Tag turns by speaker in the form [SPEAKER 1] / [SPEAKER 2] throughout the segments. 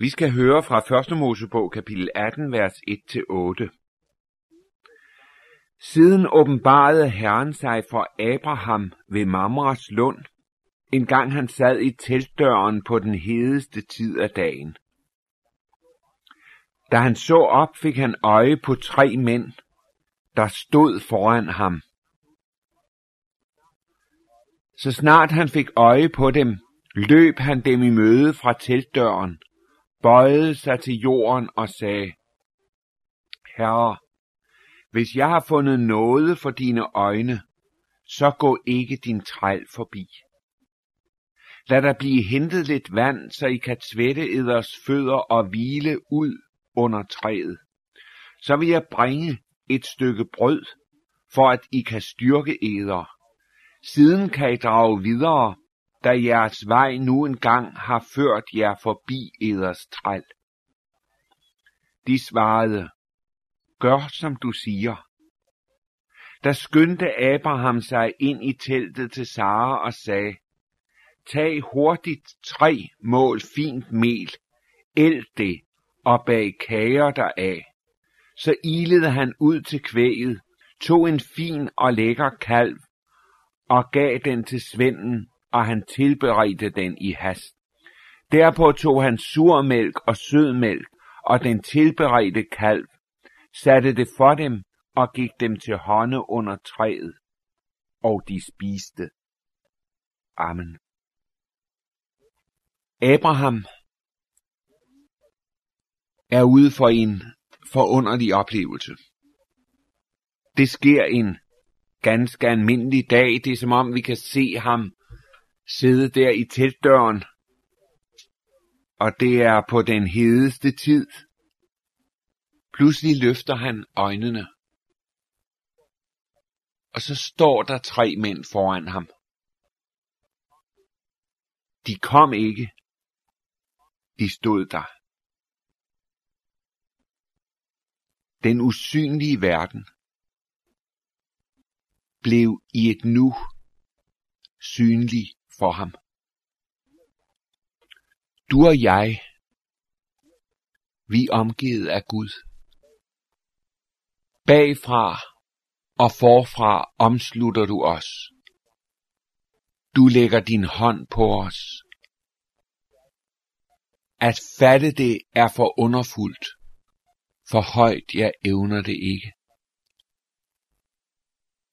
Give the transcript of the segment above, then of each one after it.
[SPEAKER 1] Vi skal høre fra 1. Mosebog kapitel 18, vers 1-8. Siden åbenbarede Herren sig for Abraham ved Mamras lund, en gang han sad i teltdøren på den hedeste tid af dagen. Da han så op, fik han øje på tre mænd, der stod foran ham. Så snart han fik øje på dem, løb han dem i møde fra teltdøren, bøjede sig til jorden og sagde, Herre, hvis jeg har fundet noget for dine øjne, så gå ikke din træl forbi. Lad der blive hentet lidt vand, så I kan tvætte eders fødder og hvile ud under træet. Så vil jeg bringe et stykke brød, for at I kan styrke eder. Siden kan I drage videre, da jeres vej nu engang har ført jer forbi eders træl. De svarede, gør som du siger. Der skyndte Abraham sig ind i teltet til Sara og sagde, tag hurtigt tre mål fint mel, eld det og bag kager deraf. Så ilede han ud til kvæget, tog en fin og lækker kalv og gav den til svenden, og han tilberedte den i hast. Derpå tog han surmælk og sødmælk og den tilberedte kalv, satte det for dem og gik dem til hånde under træet, og de spiste. Amen. Abraham er ude for en forunderlig oplevelse. Det sker en ganske almindelig dag. Det er som om vi kan se ham sidde der i teltdøren. Og det er på den hedeste tid. Pludselig løfter han øjnene. Og så står der tre mænd foran ham. De kom ikke. De stod der. Den usynlige verden blev i et nu synlig for ham. Du og jeg, vi er omgivet af Gud. Bagfra og forfra omslutter du os. Du lægger din hånd på os. At fatte det er for underfuldt. For højt jeg evner det ikke.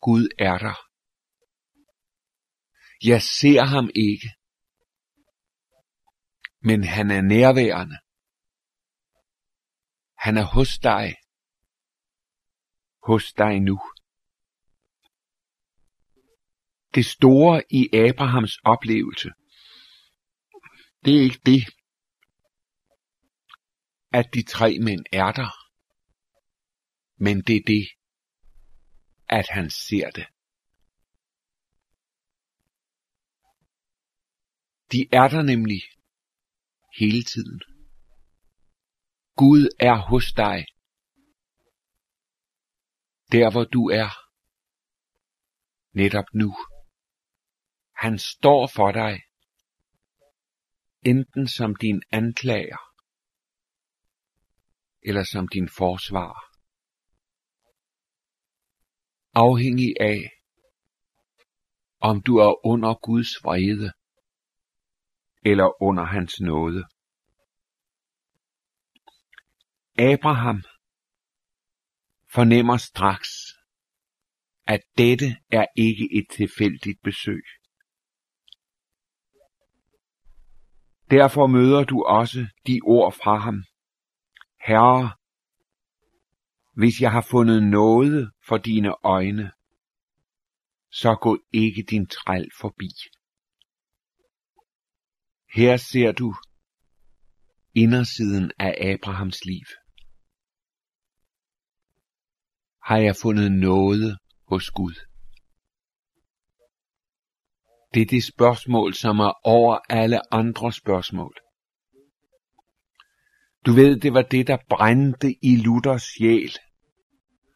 [SPEAKER 1] Gud er der. Jeg ser ham ikke, men han er nærværende. Han er hos dig. Hos dig nu. Det store i Abrahams oplevelse, det er ikke det, at de tre mænd er der, men det er det, at han ser det. De er der nemlig hele tiden. Gud er hos dig. Der hvor du er. Netop nu. Han står for dig. Enten som din anklager. Eller som din forsvar. Afhængig af, om du er under Guds vrede eller under hans nåde. Abraham fornemmer straks, at dette er ikke et tilfældigt besøg. Derfor møder du også de ord fra ham. Herre, hvis jeg har fundet noget for dine øjne, så gå ikke din træl forbi. Her ser du indersiden af Abrahams liv. Har jeg fundet noget hos Gud? Det er det spørgsmål, som er over alle andre spørgsmål. Du ved, det var det, der brændte i Luthers sjæl.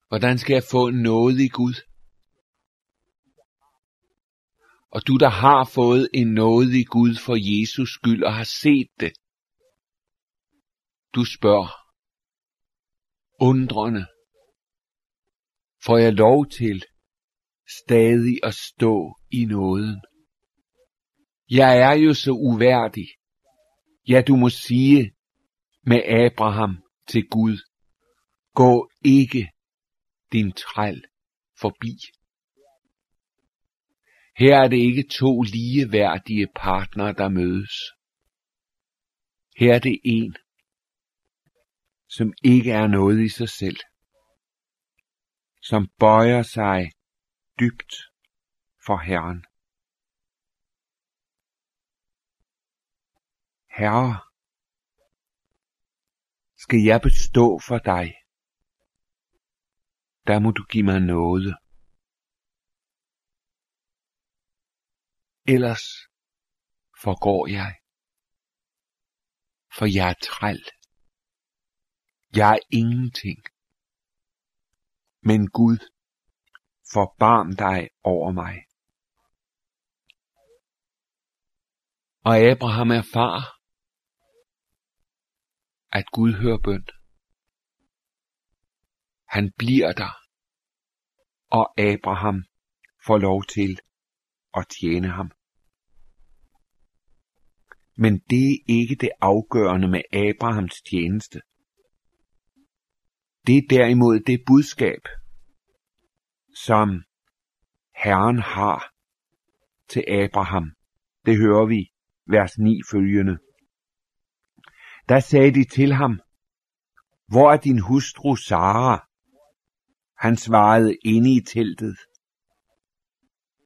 [SPEAKER 1] Hvordan skal jeg få noget i Gud? Og du, der har fået en nåde i Gud for Jesus skyld og har set det, du spørger, undrende, får jeg lov til stadig at stå i nåden. Jeg er jo så uværdig. Ja, du må sige med Abraham til Gud, gå ikke din træl forbi. Her er det ikke to ligeværdige partnere, der mødes. Her er det en, som ikke er noget i sig selv, som bøjer sig dybt for Herren. Herre, skal jeg bestå for dig, der må du give mig noget. Ellers forgår jeg, for jeg er træl. Jeg er ingenting. Men Gud, forbarm dig over mig. Og Abraham erfar, at Gud hører bøn. Han bliver der, og Abraham får lov til og tjene ham. Men det er ikke det afgørende med Abrahams tjeneste. Det er derimod det budskab, som Herren har til Abraham. Det hører vi, vers 9 følgende. Der sagde de til ham, hvor er din hustru Sara? Han svarede inde i teltet.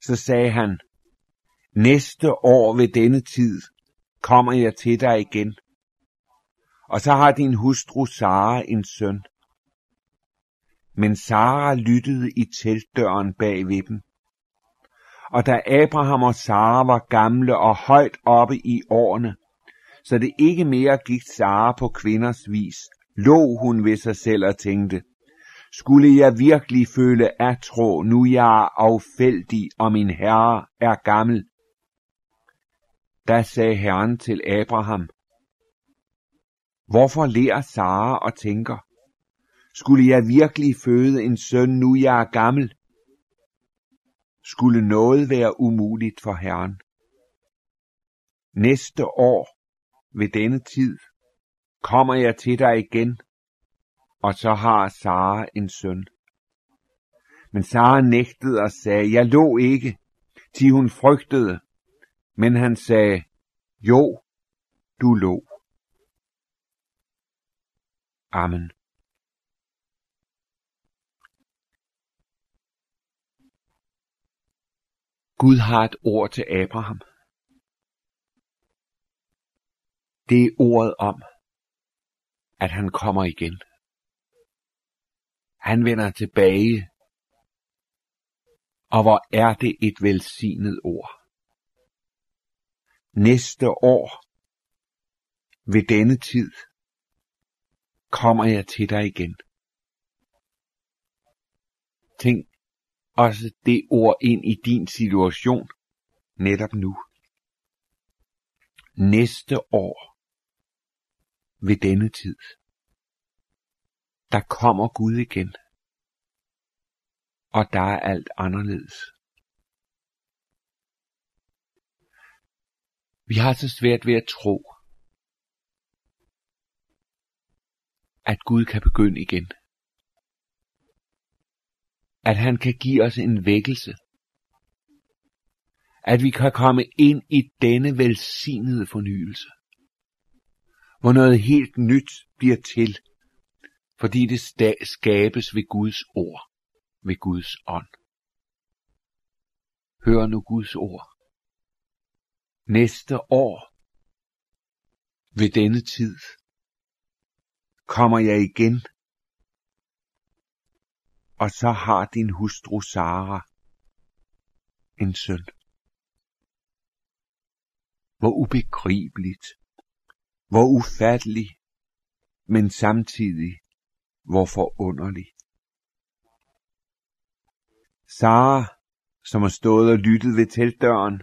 [SPEAKER 1] Så sagde han, næste år ved denne tid kommer jeg til dig igen. Og så har din hustru Sara en søn. Men Sara lyttede i teltdøren bag ved dem. Og da Abraham og Sara var gamle og højt oppe i årene, så det ikke mere gik Sara på kvinders vis, lå hun ved sig selv og tænkte, skulle jeg virkelig føle atro, nu jeg er affældig, og min herre er gammel? Da sagde Herren til Abraham, Hvorfor lærer Sara og tænker, skulle jeg virkelig føde en søn, nu jeg er gammel? Skulle noget være umuligt for Herren? Næste år ved denne tid kommer jeg til dig igen, og så har Sara en søn. Men Sara nægtede og sagde, jeg lå ikke, til hun frygtede. Men han sagde, jo, du lå. Amen. Gud har et ord til Abraham. Det er ordet om, at han kommer igen. Han vender tilbage. Og hvor er det et velsignet ord. Næste år, ved denne tid, kommer jeg til dig igen. Tænk også det ord ind i din situation netop nu. Næste år, ved denne tid, der kommer Gud igen. Og der er alt anderledes. Vi har så svært ved at tro, at Gud kan begynde igen. At han kan give os en vækkelse. At vi kan komme ind i denne velsignede fornyelse. Hvor noget helt nyt bliver til fordi det skabes ved Guds ord, ved Guds ånd. Hør nu Guds ord. Næste år, ved denne tid, kommer jeg igen, og så har din hustru Sara en søn. Hvor ubegribeligt, hvor ufattelig, men samtidig hvor forunderlig. Sara, som har stået og lyttet ved teltdøren,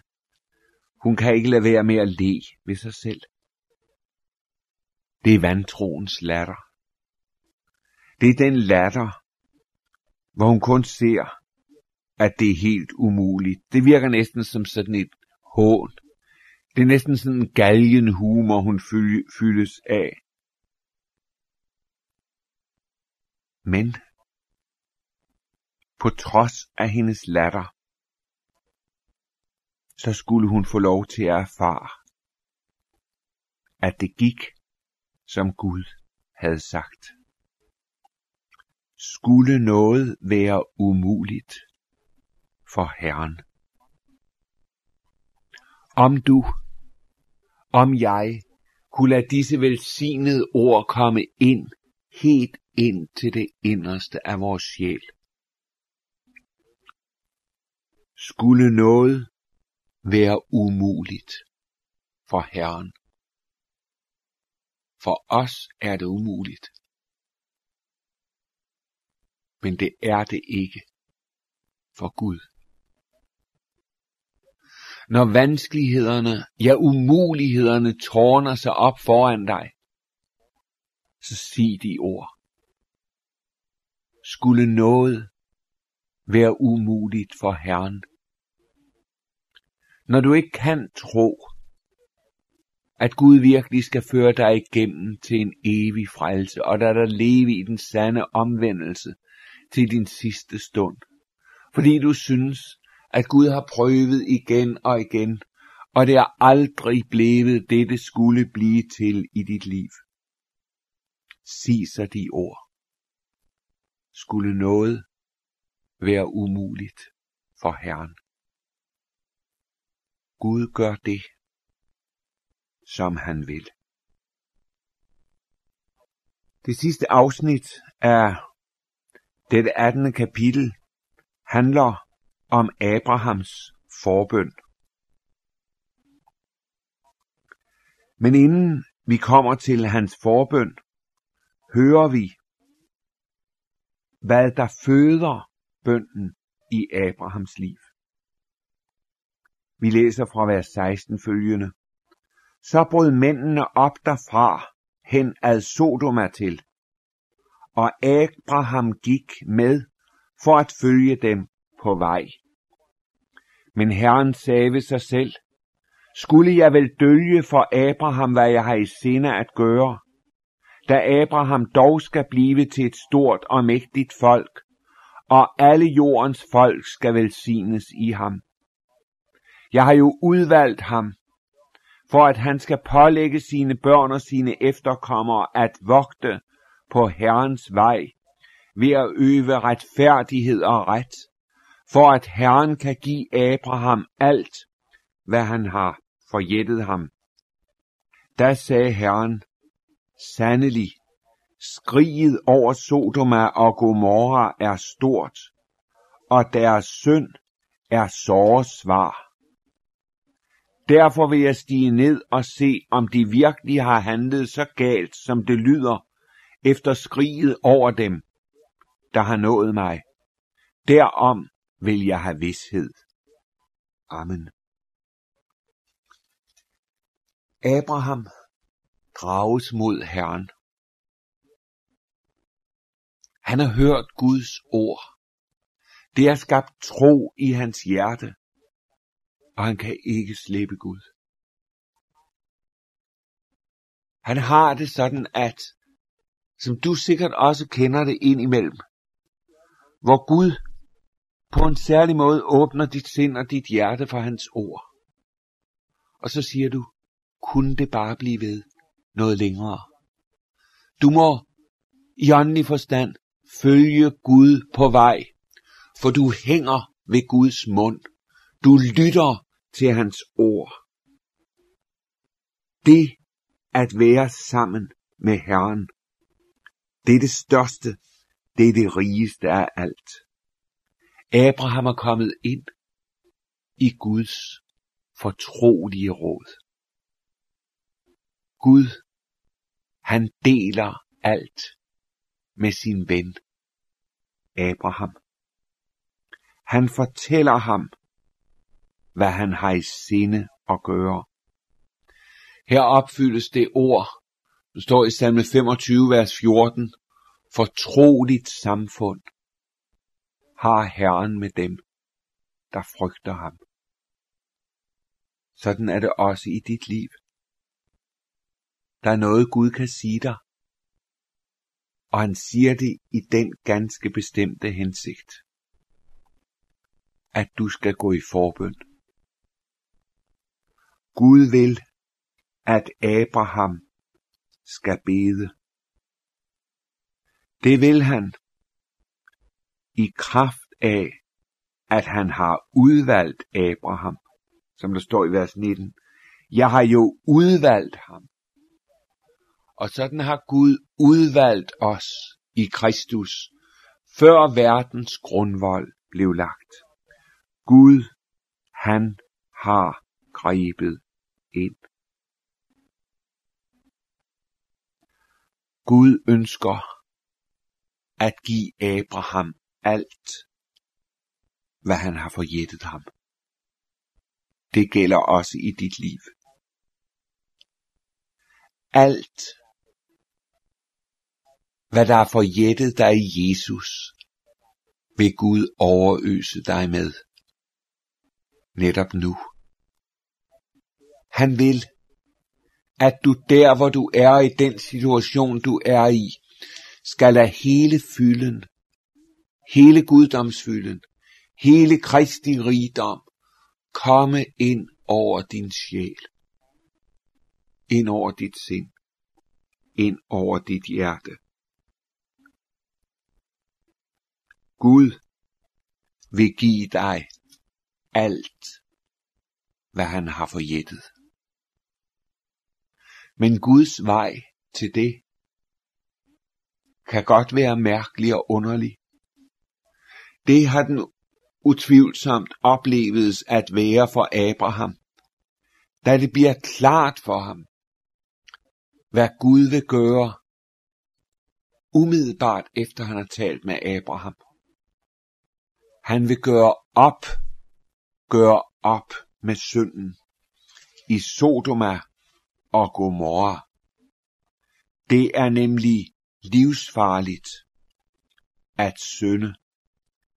[SPEAKER 1] hun kan ikke lade være med at le ved sig selv. Det er vantroens latter. Det er den latter, hvor hun kun ser, at det er helt umuligt. Det virker næsten som sådan et hån. Det er næsten sådan en galgen humor, hun fyldes af. Men på trods af hendes latter, så skulle hun få lov til at erfare, at det gik, som Gud havde sagt. Skulle noget være umuligt for Herren? Om du, om jeg, kunne lade disse velsignede ord komme ind, helt ind til det inderste af vores sjæl. Skulle noget være umuligt for Herren? For os er det umuligt. Men det er det ikke for Gud. Når vanskelighederne, ja umulighederne tårner sig op foran dig, så sig de ord. Skulle noget være umuligt for Herren? Når du ikke kan tro, at Gud virkelig skal føre dig igennem til en evig frelse, og der der leve i den sande omvendelse til din sidste stund. Fordi du synes, at Gud har prøvet igen og igen, og det er aldrig blevet det, det skulle blive til i dit liv. Sig så de ord. Skulle noget være umuligt for Herren? Gud gør det, som han vil. Det sidste afsnit af dette 18. kapitel handler om Abrahams forbøn. Men inden vi kommer til hans forbøn, hører vi, hvad der føder bønden i Abrahams liv. Vi læser fra vers 16 følgende. Så brød mændene op derfra hen ad Sodoma til, og Abraham gik med for at følge dem på vej. Men Herren sagde ved sig selv, skulle jeg vel dølge for Abraham, hvad jeg har i sinde at gøre, da Abraham dog skal blive til et stort og mægtigt folk, og alle jordens folk skal velsignes i ham. Jeg har jo udvalgt ham, for at han skal pålægge sine børn og sine efterkommere at vogte på Herrens vej, ved at øve retfærdighed og ret, for at Herren kan give Abraham alt, hvad han har forjættet ham. Da sagde Herren, sandelig, skriget over Sodoma og Gomorra er stort, og deres synd er såre svar. Derfor vil jeg stige ned og se, om de virkelig har handlet så galt, som det lyder, efter skriget over dem, der har nået mig. Derom vil jeg have vidshed. Amen. Abraham drages mod Herren. Han har hørt Guds ord. Det har skabt tro i hans hjerte, og han kan ikke slippe Gud. Han har det sådan, at, som du sikkert også kender det ind imellem, hvor Gud på en særlig måde åbner dit sind og dit hjerte for hans ord. Og så siger du, kunne det bare blive ved noget længere. Du må i åndelig forstand følge Gud på vej, for du hænger ved Guds mund. Du lytter til hans ord. Det at være sammen med Herren, det er det største, det er det rigeste af alt. Abraham er kommet ind i Guds fortrolige råd. Gud, han deler alt med sin ven Abraham. Han fortæller ham, hvad han har i sinde at gøre. Her opfyldes det ord, der står i salme 25, vers 14. Fortroligt samfund har Herren med dem, der frygter ham. Sådan er det også i dit liv. Der er noget Gud kan sige dig, og han siger det i den ganske bestemte hensigt, at du skal gå i forbøn. Gud vil, at Abraham skal bede. Det vil han i kraft af, at han har udvalgt Abraham, som der står i vers 19. Jeg har jo udvalgt ham. Og sådan har Gud udvalgt os i Kristus, før verdens grundvold blev lagt. Gud, han har grebet ind. Gud ønsker at give Abraham alt, hvad han har forjættet ham. Det gælder også i dit liv. Alt, hvad der er forjættet dig i Jesus, vil Gud overøse dig med. Netop nu. Han vil, at du der, hvor du er i den situation, du er i, skal lade hele fylden, hele guddomsfylden, hele Kristi rigdom komme ind over din sjæl, ind over dit sind, ind over dit hjerte. Gud vil give dig alt, hvad han har forjættet. Men Guds vej til det kan godt være mærkelig og underlig. Det har den utvivlsomt opleves at være for Abraham, da det bliver klart for ham, hvad Gud vil gøre, umiddelbart efter han har talt med Abraham. Han vil gøre op, gøre op med synden i Sodoma og Gomorra. Det er nemlig livsfarligt at synde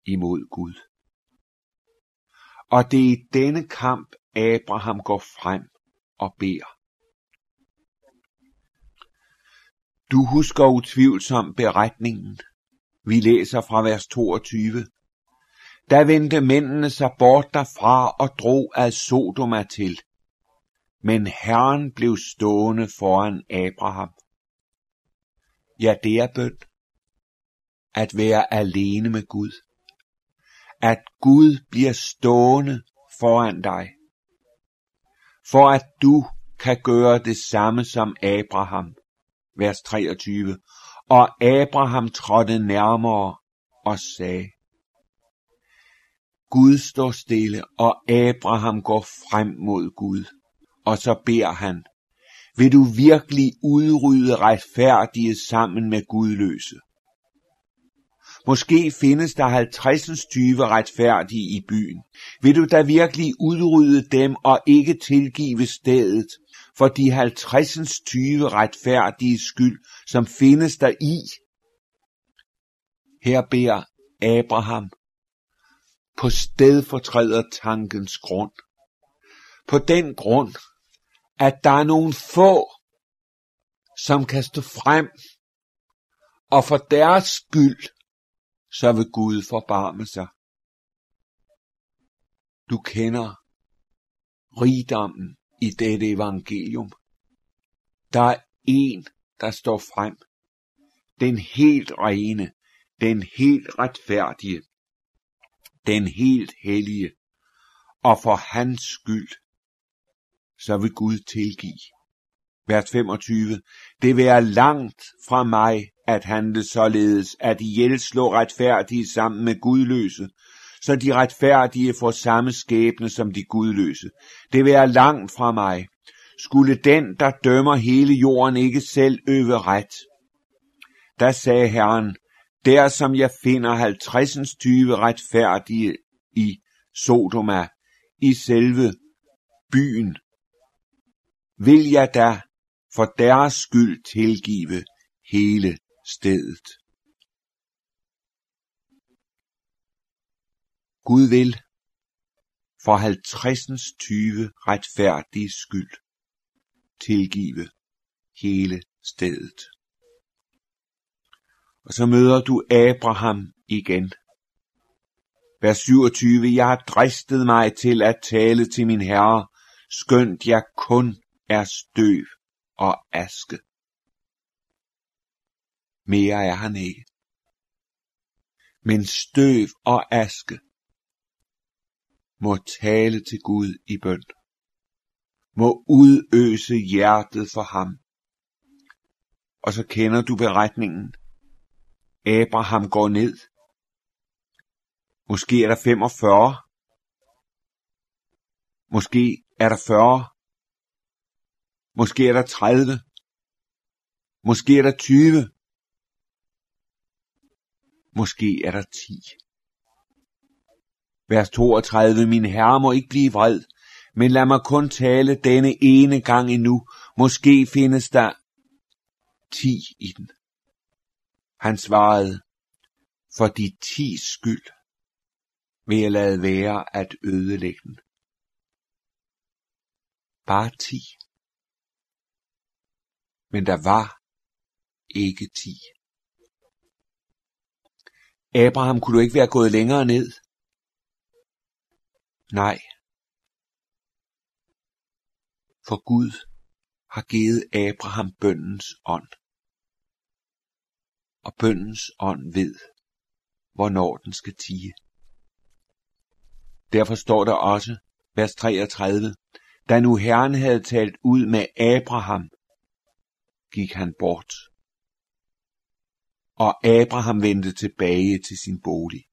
[SPEAKER 1] imod Gud. Og det er i denne kamp, Abraham går frem og beder. Du husker utvivlsomt beretningen. Vi læser fra vers 22. Da vendte mændene sig bort derfra og drog ad Sodoma til. Men Herren blev stående foran Abraham. Ja, det er bøn. At være alene med Gud. At Gud bliver stående foran dig. For at du kan gøre det samme som Abraham. Vers 23. Og Abraham trådte nærmere og sagde, Gud står stille, og Abraham går frem mod Gud. Og så beder han, vil du virkelig udrydde retfærdige sammen med gudløse? Måske findes der 50 tyve retfærdige i byen. Vil du da virkelig udrydde dem og ikke tilgive stedet for de 50 tyve retfærdige skyld, som findes der i? Her beder Abraham på stedfortræder tankens grund. På den grund, at der er nogle få, som kan stå frem, og for deres skyld, så vil Gud forbarme sig. Du kender rigdommen i dette evangelium. Der er en, der står frem. Den helt rene, den helt retfærdige, den helt hellige, og for hans skyld så vil Gud tilgive. Vers 25. Det vil langt fra mig at handle således, at ihjel slå retfærdige sammen med gudløse, så de retfærdige får samme skæbne som de gudløse. Det vil langt fra mig. Skulle den, der dømmer hele jorden, ikke selv øve ret? Da sagde Herren, der som jeg finder 50 tyve retfærdige i Sodoma, i selve byen, vil jeg da for deres skyld tilgive hele stedet. Gud vil for 50 tyve retfærdige skyld tilgive hele stedet. Og så møder du Abraham igen. Vers 27. Jeg har dristet mig til at tale til min herre, skønt jeg kun er støv og aske. Mere er han ikke. Men støv og aske må tale til Gud i bøn. Må udøse hjertet for ham. Og så kender du beretningen. Abraham går ned. Måske er der 45. Måske er der 40. Måske er der 30. Måske er der 20. Måske er der 10. Vers 32. Min herre må ikke blive vred, men lad mig kun tale denne ene gang endnu. Måske findes der 10 i den. Han svarede, for de ti skyld vil jeg lade være at ødelægge den. Bare ti. Men der var ikke ti. Abraham, kunne du ikke være gået længere ned? Nej. For Gud har givet Abraham bøndens ånd. Og bøndens ånd ved, hvornår den skal tige. Derfor står der også, vers 33, da nu Herren havde talt ud med Abraham, gik han bort. Og Abraham vendte tilbage til sin bolig.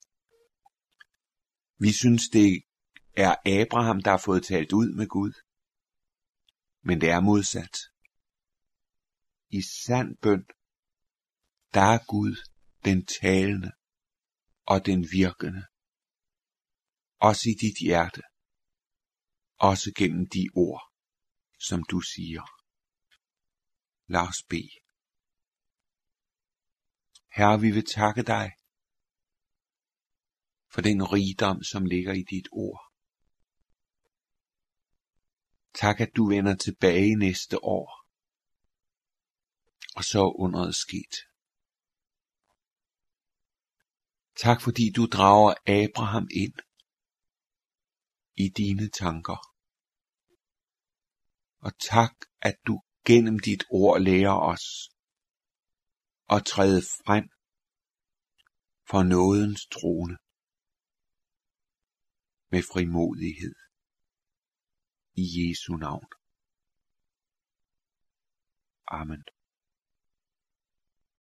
[SPEAKER 1] Vi synes, det er Abraham, der har fået talt ud med Gud. Men det er modsat. I sand bøn, der er Gud den talende og den virkende. Også i dit hjerte. Også gennem de ord, som du siger. Lad os bede. Herre, vi vil takke dig for den rigdom, som ligger i dit ord. Tak, at du vender tilbage næste år. Og så er underet sket. Tak fordi du drager Abraham ind i dine tanker. Og tak, at du gennem dit ord lærer os at træde frem for nådens trone med frimodighed i Jesu navn. Amen.